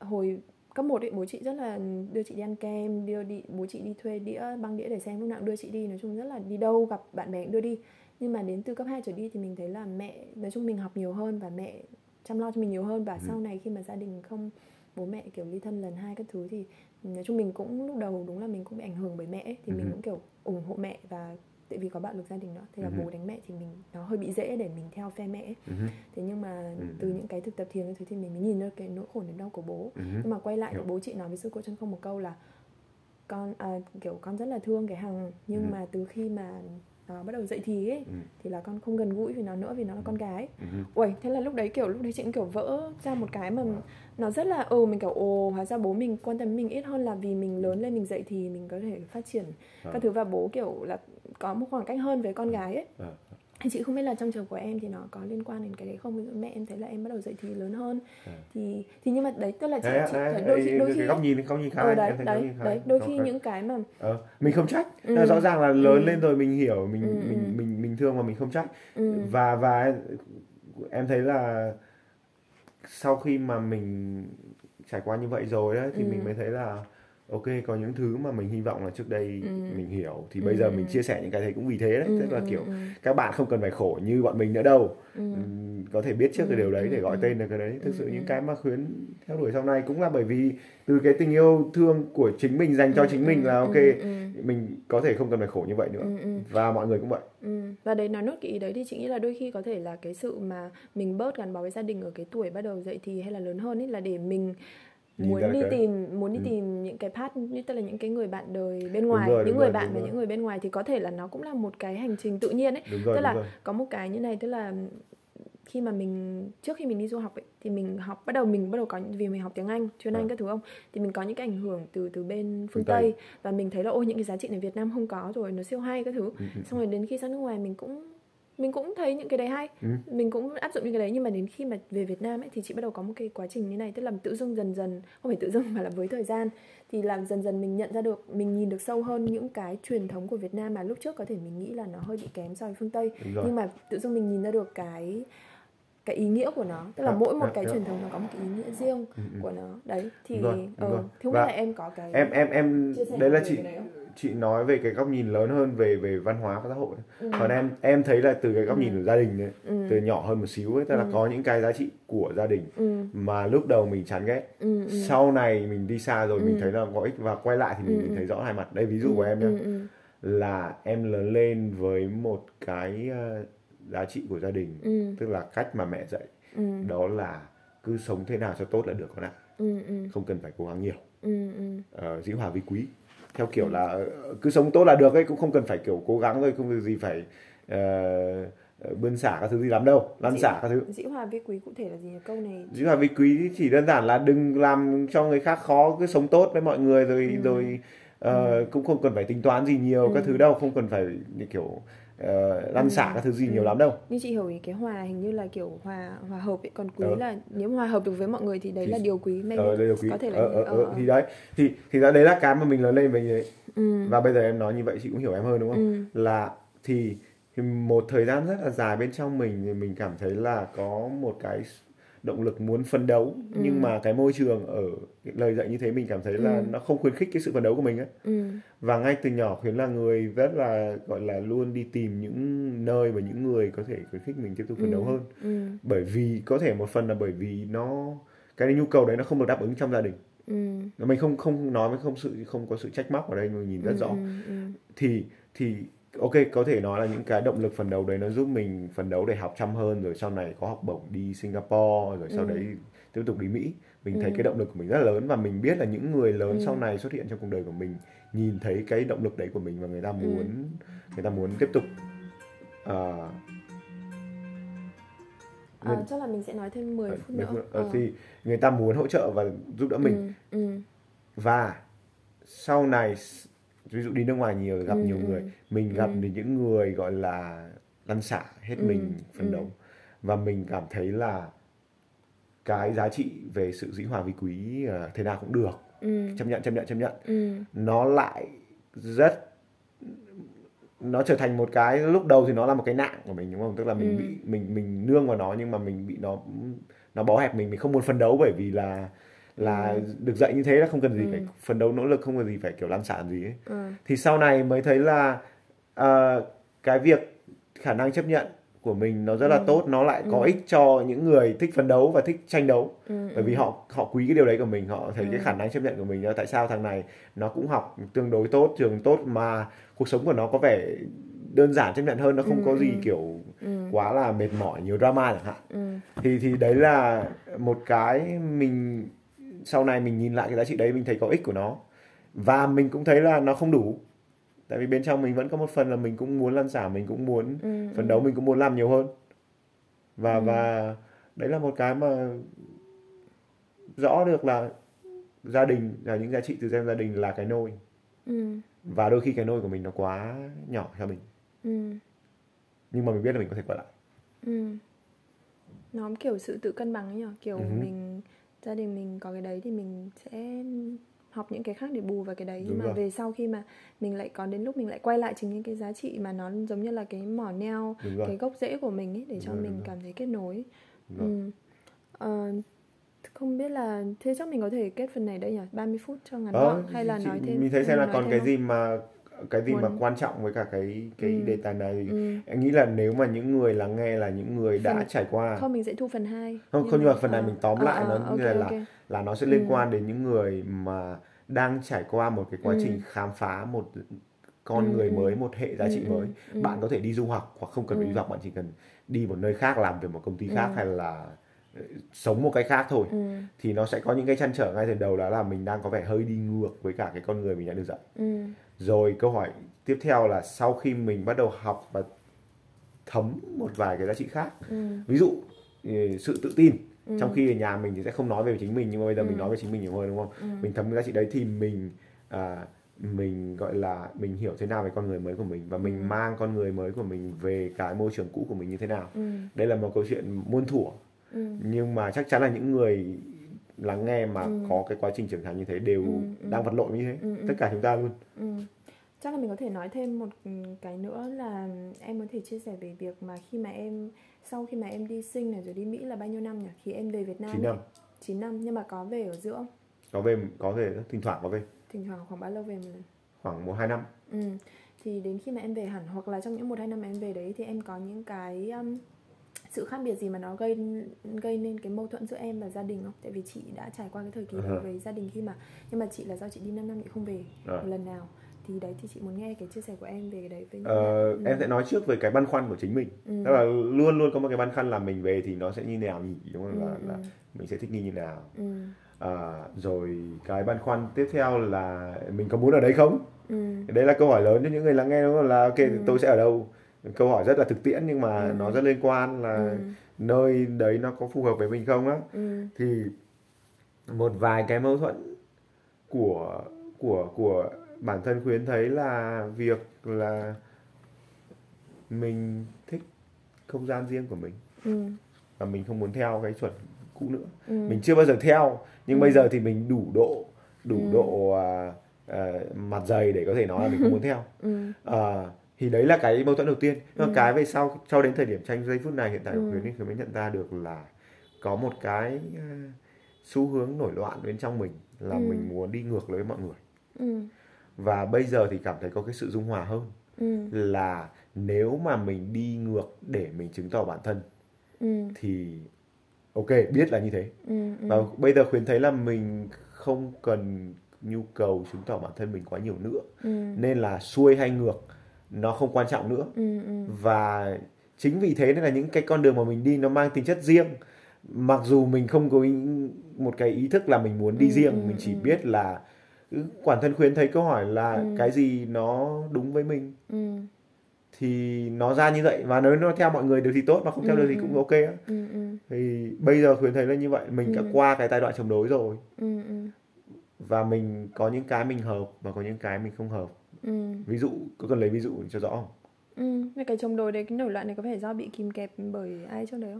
hồi cấp một ấy bố chị rất là đưa chị đi ăn kem đưa đi bố chị đi thuê đĩa băng đĩa để xem lúc nào đưa chị đi nói chung rất là đi đâu gặp bạn bè cũng đưa đi nhưng mà đến từ cấp 2 trở đi thì mình thấy là mẹ nói chung mình học nhiều hơn và mẹ chăm lo cho mình nhiều hơn và sau này khi mà gia đình không bố mẹ kiểu ly thân lần hai các thứ thì nói chung mình cũng lúc đầu đúng là mình cũng bị ảnh hưởng bởi mẹ ấy. thì mình Ừ. cũng kiểu ủng hộ mẹ và tại vì có bạo lực gia đình nữa thế là Ừ. bố đánh mẹ thì mình nó hơi bị dễ để mình theo phe mẹ. Ừ. thế nhưng mà Ừ. từ những cái thực tập thiền như thế thì mình mới nhìn ra cái nỗi khổ niềm đau của bố Ừ. nhưng mà quay lại thì bố chị nói với sư cô chân không một câu là con à, kiểu con rất là thương cái hằng nhưng Ừ. mà từ khi mà nó bắt đầu dậy thì ấy Ừ. thì là con không gần gũi với nó nữa vì nó là con gái Ừ. Ui, thế là lúc đấy kiểu lúc đấy chị cũng kiểu vỡ ra một cái mà nó rất là ừ mình kiểu ồ hóa ra bố mình quan tâm mình ít hơn là vì mình lớn lên mình dậy thì mình có thể phát triển Ờ. các thứ và bố kiểu là có một khoảng cách hơn với con gái ấy Ờ. chị không biết là trong trường của em thì nó có liên quan đến cái đấy không ví dụ mẹ em thấy là em bắt đầu dậy thì lớn hơn Ờ. thì thì nhưng mà đấy tức là chị, Đấy, chị đấy, thấy đôi khi đôi khi góc nhìn góc nhìn khác anh, đấy em thấy góc đấy nhìn đấy đôi khi những cái mà Ờ, mình không trách Ừ. Rõ ràng là lớn Ừ. lên rồi mình hiểu mình Ừ, mình ừ. mình mình thương mà mình không trách ừ, và và em thấy là sau khi mà mình trải qua như vậy rồi đấy thì Ừ. mình mới thấy là ok có những thứ mà mình hy vọng là trước đây Ừ. mình hiểu thì Ừ, bây giờ ừ. mình chia sẻ những cái đấy cũng vì thế đấy ừ, tức là ừ, kiểu ừ, các bạn không cần phải khổ như bọn mình nữa đâu ừ. Có thể biết trước cái Ừ, điều đấy để ừ, gọi ừ. tên được cái đấy thực Ừ, sự ừ. những cái mà khuyến theo đuổi sau này cũng là bởi vì từ cái tình yêu thương của chính mình dành cho Ừ, chính mình ừ, là ok ừ, ừ. mình có thể không cần phải khổ như vậy nữa Ừ, ừ. và mọi người cũng vậy Ừ. Và đấy nói nốt cái ý đấy thì chị nghĩ là đôi khi có thể là cái sự mà mình bớt gắn bó với gia đình ở cái tuổi bắt đầu dậy thì hay là lớn hơn ấy là để mình muốn đi cái- tìm muốn đi Ừ. tìm những cái part như tức là những cái người bạn đời bên ngoài rồi, những người rồi, bạn và rồi. những người bên ngoài thì có thể là nó cũng là một cái hành trình tự nhiên ấy đúng rồi tức là rồi có một cái như này tức là khi mà mình trước khi mình đi du học ấy, thì mình học bắt đầu mình bắt đầu có vì mình học tiếng Anh chuyên Anh Ờ. các thứ không thì mình có những cái ảnh hưởng từ từ bên phương Tây. Tây. và mình thấy là ôi những cái giá trị này Việt Nam không có rồi nó siêu hay các thứ Ừ, ừ. xong rồi đến khi sang nước ngoài mình cũng mình cũng thấy những cái đấy hay. Ừ. mình cũng áp dụng những cái đấy nhưng mà đến khi mà về Việt Nam ấy thì chị bắt đầu có một cái quá trình như này tức là tự dưng dần dần không phải tự dưng mà là với thời gian thì làm dần dần mình nhận ra được mình nhìn được sâu hơn những cái truyền thống của Việt Nam mà lúc trước có thể mình nghĩ là nó hơi bị kém so với phương Tây. Nhưng mà tự dưng mình nhìn ra được cái cái ý nghĩa của nó tức là Dạ, mỗi một dạ, cái dạ. truyền thống nó có một cái ý nghĩa riêng Ừ, ừ. của nó đấy thì rồi, ờ, rồi. là em có cái em em em đấy là chị chị nói về cái góc nhìn lớn hơn về về văn hóa và xã hội Ừ. còn em em thấy là từ cái góc Ừ. nhìn của gia đình ấy, Ừ. từ nhỏ hơn một xíu ấy tức là Ừ. có những cái giá trị của gia đình ừ, mà lúc đầu mình chán ghét ừ, ừ. sau này mình đi xa rồi mình Ừ. thấy là có ích và quay lại thì mình, Ừ, mình ừ. thấy rõ hai mặt đây ví dụ của em nhé ừ, ừ, là em lớn lên với một cái ờ, giá trị của gia đình ừ, tức là cách mà mẹ dạy ừ, đó là cứ sống thế nào cho tốt là được con ạ. Ừ, ừ, không cần phải cố gắng nhiều. Ừ, ừ. Ờ, dĩ hòa vi quý. Theo kiểu là ờ, cứ sống tốt là được ấy cũng không cần phải kiểu cố gắng rồi không việc gì phải ờ, ờ, bươn xả các thứ gì lắm đâu lăn Dĩ- xả các thứ. dĩ hòa vi quý cụ thể là gì? Câu này dĩ hòa vi quý chỉ đơn giản là đừng làm cho người khác khó cứ sống tốt với mọi người rồi Ừ. rồi ờ, cũng không cần phải tính toán gì nhiều các Ừ. thứ đâu không cần phải kiểu ờ, lăn Ừ. xả các thứ gì Ừ. nhiều lắm đâu. Như chị hiểu ý cái hòa hình như là kiểu hòa hòa hợp ấy còn quý Ờ. là nếu hòa hợp được với mọi người thì đấy Thì- là điều quý mình ờ là quý. có thể là ờ, ờ, ờ, ờ, thì đấy. Thì thì ra đấy là cái mà mình lớn lên thế ừ, và bây giờ em nói như vậy chị cũng hiểu em hơn đúng không? Ừ, là thì, thì một thời gian rất là dài bên trong mình thì mình cảm thấy là có một cái động lực muốn phấn đấu. Ừ. nhưng mà cái môi trường ở lời dạy như thế mình cảm thấy là Ừ. nó không khuyến khích cái sự phấn đấu của mình ấy ừ, và ngay từ nhỏ khuyến là người rất là gọi là luôn đi tìm những nơi và những người có thể khuyến khích mình tiếp tục phấn đấu Ừ. hơn. Ừ, bởi vì có thể một phần là bởi vì nó cái nhu cầu đấy nó không được đáp ứng trong gia đình. Ừ, mình không không nói với không sự không có sự trách móc ở đây mình nhìn rất ừ, rõ. ừ, ừ, thì thì ok có thể nói là những cái động lực phấn đấu đấy nó giúp mình phấn đấu để học chăm hơn rồi sau này có học bổng đi Singapore rồi sau Ừ. đấy tiếp tục đi Mỹ mình thấy Ừ. cái động lực của mình rất lớn và mình biết là những người lớn Ừ. sau này xuất hiện trong cuộc đời của mình nhìn thấy cái động lực đấy của mình và người ta Ừ. muốn người ta muốn tiếp tục ờ, À, chắc là mình sẽ nói thêm 10 phút Mấy nữa. phút- ờ, Ờ. thì người ta muốn hỗ trợ và giúp đỡ mình Ừ, ừ, và sau này ví dụ đi nước ngoài nhiều gặp Ừ, nhiều người. Mình gặp Ừ. được những người gọi là lăn xả hết Ừ, mình phấn ừ. đấu. Và mình cảm thấy là cái giá trị về sự dĩ hòa vi quý ờ, thế nào cũng được. Ừ, chấp nhận chấp nhận chấp nhận. Ừ, nó lại rất nó trở thành một cái lúc đầu thì nó là một cái nặng của mình đúng không? Tức là mình Ừ. bị mình mình nương vào nó nhưng mà mình bị nó nó bó hẹp mình mình không muốn phấn đấu bởi vì là là được dạy như thế là không cần gì Ừ. phải phấn đấu nỗ lực không cần gì phải kiểu lăn xả gì ấy ừ, thì sau này mới thấy là ờ, cái việc khả năng chấp nhận của mình nó rất là Ừ. tốt nó lại có Ừ. ích cho những người thích phấn đấu và thích tranh đấu ừ, bởi vì họ họ quý cái điều đấy của mình họ thấy cái Ừ. khả năng chấp nhận của mình tại sao thằng này nó cũng học tương đối tốt trường tốt mà cuộc sống của nó có vẻ đơn giản chấp nhận hơn nó không Ừ, có gì ừ. kiểu ừ, quá là mệt mỏi nhiều drama chẳng hạn ừ, thì thì đấy là một cái mình sau này mình nhìn lại cái giá trị đấy mình thấy có ích của nó. Và mình cũng thấy là nó không đủ. Tại vì bên trong mình vẫn có một phần là mình cũng muốn lăn xả mình cũng muốn ừ, phấn đấu mình cũng muốn làm nhiều hơn. Và Ừ. và đấy là một cái mà rõ được là gia đình là những giá trị từ gen gia đình là cái nôi. Ừ, và đôi khi cái nôi của mình nó quá nhỏ cho mình. Ừ, nhưng mà mình biết là mình có thể quay lại. Ừ. nó kiểu sự tự cân bằng ấy nhỉ kiểu Ừ mình gia đình mình có cái đấy thì mình sẽ học những cái khác để bù vào cái đấy nhưng Đúng mà rồi. về sau khi mà mình lại có đến lúc mình lại quay lại chính những cái giá trị mà nó giống như là cái mỏ neo đúng rồi cái gốc rễ của mình ấy để cho Đúng rồi, mình đúng rồi. cảm thấy kết nối Đúng rồi. ừ. Ờ, không biết là thế chắc mình có thể kết phần này đây nhỉ 30 phút cho ngắn Ờ, gọn hay là chị- nói thêm mình thấy xem là nói còn thêm cái không? gì mà cái gì mà Muốn- quan trọng với cả cái cái Ừ. đề tài này ừ. em nghĩ là nếu mà những người lắng nghe là những người đã Phần- trải qua không mình sẽ thu phần 2 Không, không, nhưng mà phần này mình tóm lại nó như ok, là- ok. là nó sẽ liên Ừ. quan đến những người mà đang trải qua một cái quá Ừ. trình khám phá một con Ừ, người ừ. mới một hệ giá trị Ừ, ừ, mới ừ. bạn có thể đi du học hoặc không cần phải Ừ. đi du học bạn chỉ cần đi một nơi khác làm về một công ty khác Ừ. hay là ờ, sống một cái khác thôi ừ. thì nó sẽ có những cái chăn trở ngay từ đầu đó là mình đang có vẻ hơi đi ngược với cả cái con người mình đã được dạy Ừ. rồi câu hỏi tiếp theo là sau khi mình bắt đầu học và thấm một vài cái giá trị khác Ừ. ví dụ ừ, sự tự tin Ừ. trong khi ở nhà mình thì sẽ không nói về chính mình nhưng mà bây giờ mình Ừ. nói về chính mình nhiều hơn đúng không Ừ. mình thấm cái giá trị đấy thì mình à, mình gọi là mình hiểu thế nào về con người mới của mình và mình Ừ. mang con người mới của mình về cái môi trường cũ của mình như thế nào Ừ. đây là một câu chuyện muôn thuở Ừ. nhưng mà chắc chắn là những người lắng nghe mà Ừ. có cái quá trình trưởng thành như thế đều Ừ, ừ. đang vật lộn như thế Ừ, ừ. tất cả chúng ta luôn Ừ. Chắc là mình có thể nói thêm một ừ, cái nữa là em có thể chia sẻ về việc mà khi mà em sau khi mà em đi sinh này rồi đi Mỹ là bao nhiêu năm nhỉ? Khi em về Việt Nam 9 năm 9 năm nhưng mà có về ở giữa không? có về có về thỉnh thoảng có về Thỉnh thoảng khoảng bao lâu về một lần? khoảng một hai năm Ừ. Thì đến khi mà em về hẳn hoặc là trong những một hai năm em về đấy thì em có những cái um, sự khác biệt gì mà nó gây gây nên cái mâu thuẫn giữa em và gia đình không? Tại vì chị đã trải qua cái thời kỳ Ừ. đó với gia đình khi mà nhưng mà chị là do chị đi 5 năm chị không về Ờ. một lần nào thì đấy thì chị muốn nghe cái chia sẻ của em về cái đấy với Ờ, Ừ. em sẽ nói trước về cái băn khoăn của chính mình Ừ. tức là luôn luôn có một cái băn khoăn là mình về thì nó sẽ như nào nhỉ đúng không Ừ, là, ừ. là mình sẽ thích nghi như nào Ừ. à, rồi cái băn khoăn tiếp theo là mình có muốn ở đấy không Ừ. đấy là câu hỏi lớn cho những người lắng nghe đúng không là ok Ừ. tôi sẽ ở đâu câu hỏi rất là thực tiễn nhưng mà Ừ. nó rất liên quan là Ừ. nơi đấy nó có phù hợp với mình không á Ừ. thì một vài cái mâu thuẫn của của của bản thân khuyến thấy là việc là mình thích không gian riêng của mình Ừ. và mình không muốn theo cái chuẩn cũ nữa Ừ. mình chưa bao giờ theo nhưng Ừ. bây giờ thì mình đủ độ đủ Ừ. độ à, à, mặt dày để có thể nói là mình không muốn theo Ừ. thì đấy là cái mâu thuẫn đầu tiên nhưng Ừ. cái về sau cho đến thời điểm tranh giây phút này hiện tại của Ừ. khuyến thì mới nhận ra được là có một cái à, xu hướng nổi loạn bên trong mình là Ừ. mình muốn đi ngược với mọi người Ừ. và bây giờ thì cảm thấy có cái sự dung hòa hơn Ừ. là nếu mà mình đi ngược để mình chứng tỏ bản thân Ừ. thì ok biết là như thế Ừ. Ừ. và bây giờ khuyến thấy là mình không cần nhu cầu chứng tỏ bản thân mình quá nhiều nữa Ừ. nên là xuôi hay ngược nó không quan trọng nữa Ừ. Ừ. và chính vì thế nên là những cái con đường mà mình đi nó mang tính chất riêng mặc dù mình không có ý, một cái ý thức là mình muốn đi Ừ, riêng ừ, mình chỉ ừ. biết là ừ, bản thân khuyến thấy câu hỏi là Ừ. cái gì nó đúng với mình Ừ. thì nó ra như vậy và nếu nó theo mọi người được thì tốt mà không theo Ừ, được thì ừ. cũng ok á ừ ừ thì bây giờ khuyến thấy là như vậy mình đã Ừ. qua cái giai đoạn chống đối rồi ừ ừ và mình có những cái mình hợp và có những cái mình không hợp ừ. Ví dụ có cần lấy ví dụ cho rõ không? Ừ cái chống đối đấy cái nổi loạn này có phải do bị kìm kẹp bởi ai trước đấy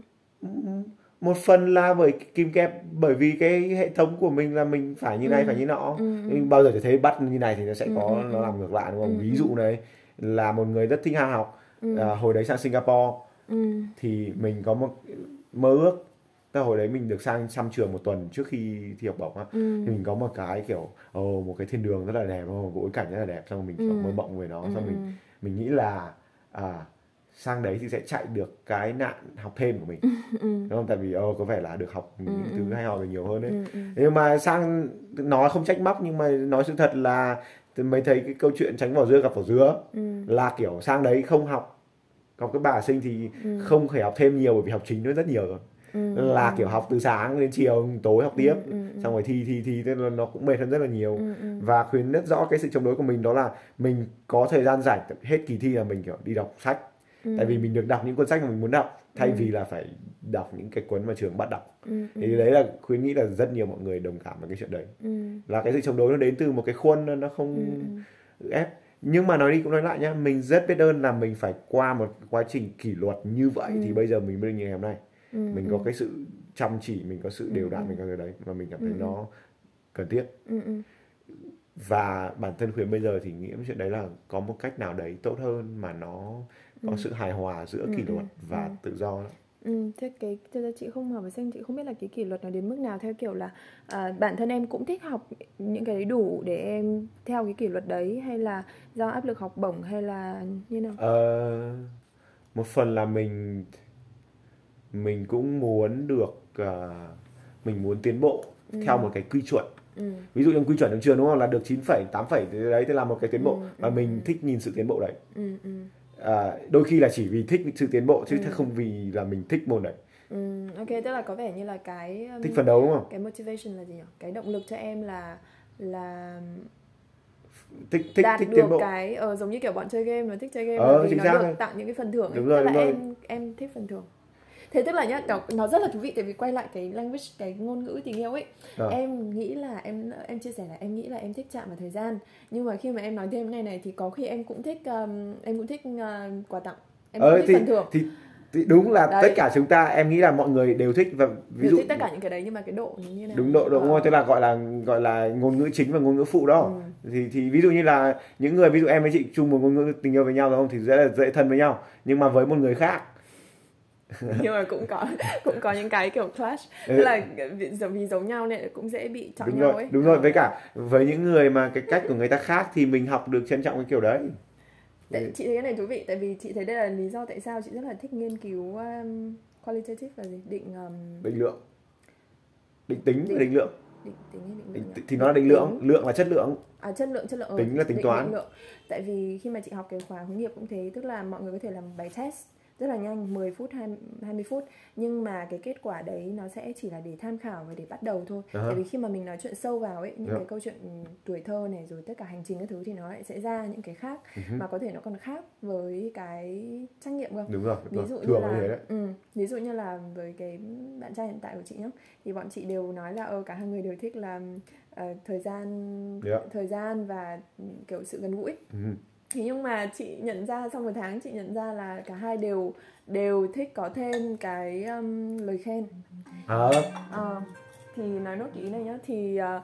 không? Một phần là bởi kim kẹp bởi vì cái hệ thống của mình là mình phải như này Ừ. phải như nọ. Ừ, ừ. Nhưng bao giờ chỉ thấy bắt như này thì nó sẽ Ừ, có ừ, nó ừ. làm ngược lại đúng không? Ừ, ví ừ. dụ này là một người rất thích ham học. Ừ. À, hồi đấy sang Singapore ừ. thì mình có một mơ ước Là hồi đấy mình được sang thăm trường một tuần trước khi thi học bổng á. Ừ. Thì mình có một cái kiểu ồ một cái thiên đường rất là đẹp một bối cảnh rất là đẹp xong rồi mình kiểu Ừ. mơ mộng về nó ừ xong mình mình nghĩ là à, sang đấy thì sẽ chạy được cái nạn học thêm của mình. Ừ. Đúng không? Tại vì ờ, có vẻ là được học những Ừ, thứ ừ. hay ho về nhiều hơn đấy ừ ừ. Nhưng mà sang nói không trách móc nhưng mà nói sự thật là mới thấy cái câu chuyện tránh vỏ dưa gặp vỏ dứa ừ. là kiểu sang đấy không học còn các bà sinh thì Ừ. không phải học thêm nhiều bởi vì học chính nó rất nhiều rồi ừ. Là kiểu học từ sáng đến chiều tối học tiếp. Ừ, ừ, xong rồi thi thi thi thế là nó cũng mệt hơn rất là nhiều. Ừ ừ. Và khuyến rất rõ cái sự chống đối của mình đó là mình có thời gian rảnh hết kỳ thi là mình kiểu đi đọc sách. Ừ. Tại vì mình được đọc những cuốn sách mà mình muốn đọc thay Ừ. vì là phải đọc những cái cuốn mà trường bắt đọc. Ừ thì đấy là khuyến nghĩ là rất nhiều mọi người đồng cảm với cái chuyện đấy. Ừ. Là cái sự chống đối nó đến từ một cái khuôn nó không ừ. ép. Nhưng mà nói đi cũng nói lại nhá mình rất biết ơn là mình phải qua một quá trình kỷ luật như vậy Ừ. thì bây giờ mình mới được như ngày hôm nay ừ mình có cái sự chăm chỉ mình có sự đều đặn Ừ. mình có cái đấy mà mình cảm thấy Ừ. nó cần thiết ừ ừ và bản thân khuyến bây giờ thì nghĩ chuyện đấy là có một cách nào đấy tốt hơn mà nó có sự hài hòa giữa Ừ, kỷ ừ, luật và ừ. tự do đó. Ừ, thế cái thực ra chị không hợp với sinh chị không biết là cái kỷ luật nó đến mức nào theo kiểu là à, bản thân em cũng thích học những cái đấy đủ để em theo cái kỷ luật đấy hay là do áp lực học bổng hay là như nào Ờ, một phần là mình mình cũng muốn được ờ, mình muốn tiến bộ theo một cái quy chuẩn. Ừ. Ví dụ trong quy chuẩn trong trường đúng không? Là được 9 phẩy 8 phẩy đấy thì là một cái tiến bộ. Ừ, và ừ, mình thích nhìn sự tiến bộ đấy. Ừ ừ. À, đôi khi là chỉ vì thích sự tiến bộ chứ Ừ. không vì là mình thích môn đấy. Ừ ok tức là có vẻ như là cái um, thích phấn đấu đúng không? cái motivation là gì nhỉ? Cái động lực cho em là là thích thích đạt thích được tiến bộ. cái ờ, giống như kiểu bọn chơi game nó thích chơi game Ờ, là vì nó được tặng những cái phần thưởng ấy. Đúng rồi, tức là đúng rồi. em em thích phần thưởng thế tức là nhá nó, nó rất là thú vị tại vì quay lại cái language cái ngôn ngữ tình yêu ấy Ờ. em nghĩ là em em chia sẻ là em nghĩ là em thích chạm vào thời gian nhưng mà khi mà em nói thêm ngày này thì có khi em cũng thích um, em cũng thích uh, quà tặng em cũng ờ, thích thì, phần thưởng thì thì đúng là Đấy. tất cả chúng ta em nghĩ là mọi người đều thích và ví dụ thích tất cả những cái đấy nhưng mà cái độ như nào đúng độ độ Ờ. không tức là gọi là gọi là ngôn ngữ chính và ngôn ngữ phụ đó Ừ. thì thì ví dụ như là những người ví dụ em với chị chung một ngôn ngữ tình yêu với nhau đúng không thì rất là dễ thân với nhau nhưng mà với một người khác nhưng mà cũng có cũng có những cái kiểu clash. Ừ. tức là vì, giống- nhau nên cũng dễ bị chọn đúng nhau rồi ấy. đúng rồi. Với cả với những người mà cái cách của người ta khác thì mình học được trân trọng cái kiểu đấy. Tại, chị thấy cái này thú vị tại vì chị thấy đây là lý do tại sao chị rất là thích nghiên cứu um, qualitative là gì? Định um, định lượng. Định tính và Định- định lượng. Định tính hay định định, lượng thì nó là định lượng. lượng là chất lượng. À chất lượng chất lượng ừ, Tính là tính định toán. định lượng. Tại vì khi mà chị học cái khóa hướng nghiệp cũng thế tức là mọi người có thể làm bài test rất là nhanh 10 phút 20, 20 phút nhưng mà cái kết quả đấy nó sẽ chỉ là để tham khảo và để bắt đầu thôi À. tại vì khi mà mình nói chuyện sâu vào ấy những Dạ. cái câu chuyện tuổi thơ này rồi tất cả hành trình các thứ thì nó lại sẽ ra những cái khác Ừ mà có thể nó còn khác với cái trắc nghiệm cơ đúng rồi, đúng ví rồi. dụ như thường là đấy ừ, ví dụ như là với cái bạn trai hiện tại của chị nhá thì bọn chị đều nói là ờ cả hai người đều thích là ờ, thời gian Dạ. thời gian và ừ, kiểu sự gần gũi Ừ. thế nhưng mà chị nhận ra sau một tháng chị nhận ra là cả hai đều đều thích có thêm cái um, lời khen. À, Ờ, thì nói nốt ý này nhá. Thì ờ,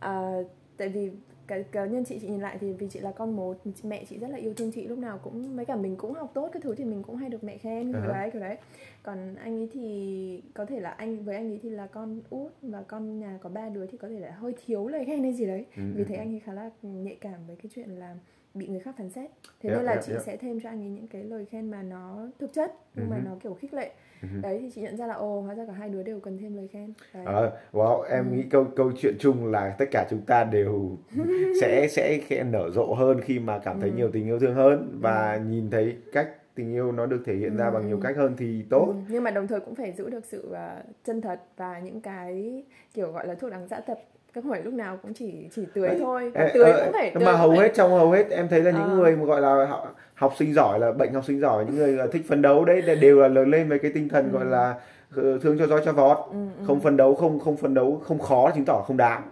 ờ, tại vì cái cá nhân chị chị nhìn lại thì vì chị là con một mẹ chị rất là yêu thương chị lúc nào cũng mấy cả mình cũng học tốt cái thứ thì mình cũng hay được mẹ khen kiểu À. đấy kiểu đấy. Còn anh ấy thì có thể là anh với anh ấy thì là con út và con nhà có ba đứa thì có thể là hơi thiếu lời khen hay gì đấy. Ừ, vì ừ, thế anh ấy khá là nhạy cảm với cái chuyện là bị người khác phán xét thế Yeah, nên là yeah, chị yeah. sẽ thêm cho anh ấy những cái lời khen mà nó thực chất nhưng mà Ừ. nó kiểu khích lệ Ừ. đấy thì chị nhận ra là ồ hóa ra cả hai đứa đều cần thêm lời khen đấy. Ờ, wow, em Ừ. nghĩ câu câu chuyện chung là tất cả chúng ta đều sẽ sẽ sẽ nở rộ hơn khi mà cảm thấy Ừ. nhiều tình yêu thương hơn và nhìn thấy cách tình yêu nó được thể hiện ra Ừ, bằng nhiều cách hơn thì tốt. Ừ, nhưng mà đồng thời cũng phải giữ được sự ờ, chân thật và những cái kiểu gọi là thuốc đáng dã tập các hỏi lúc nào cũng chỉ chỉ tưới Đấy. thôi Ê, tưới ờ, cũng phải mà tưới hầu cũng phải- hết trong hầu hết em thấy là những Ờ. người mà gọi là họ học sinh giỏi là bệnh học sinh giỏi những người thích phấn đấu đấy đều là lớn lên với cái tinh thần gọi là ờ, thương cho roi cho vọt ừ, ừ. không phấn đấu không không phấn đấu không khó chứng tỏ không đáng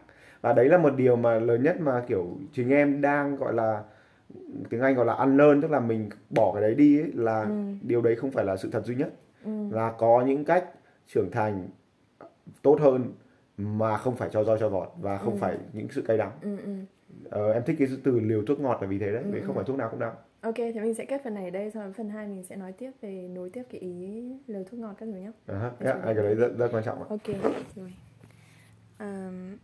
và đấy là một điều mà lớn nhất mà kiểu chính em đang gọi là tiếng Anh gọi là unlearn tức là mình bỏ cái đấy đi ấy, là Ừ. điều đấy không phải là sự thật duy nhất Ừ. là có những cách trưởng thành tốt hơn mà không phải cho roi cho vọt và không Ừ. phải những sự cay đắng Ừ, ừ. ờ, em thích cái từ liều thuốc ngọt là vì thế đấy vì Ừ, không ừ. phải thuốc nào cũng đắng Ok, thế mình sẽ kết phần này ở đây, xong rồi phần 2 mình sẽ nói tiếp về nối tiếp cái ý lời thuốc ngọt các thứ nhé. uh yeah, cái đấy rất, rất quan trọng ạ Ok, rồi. Um,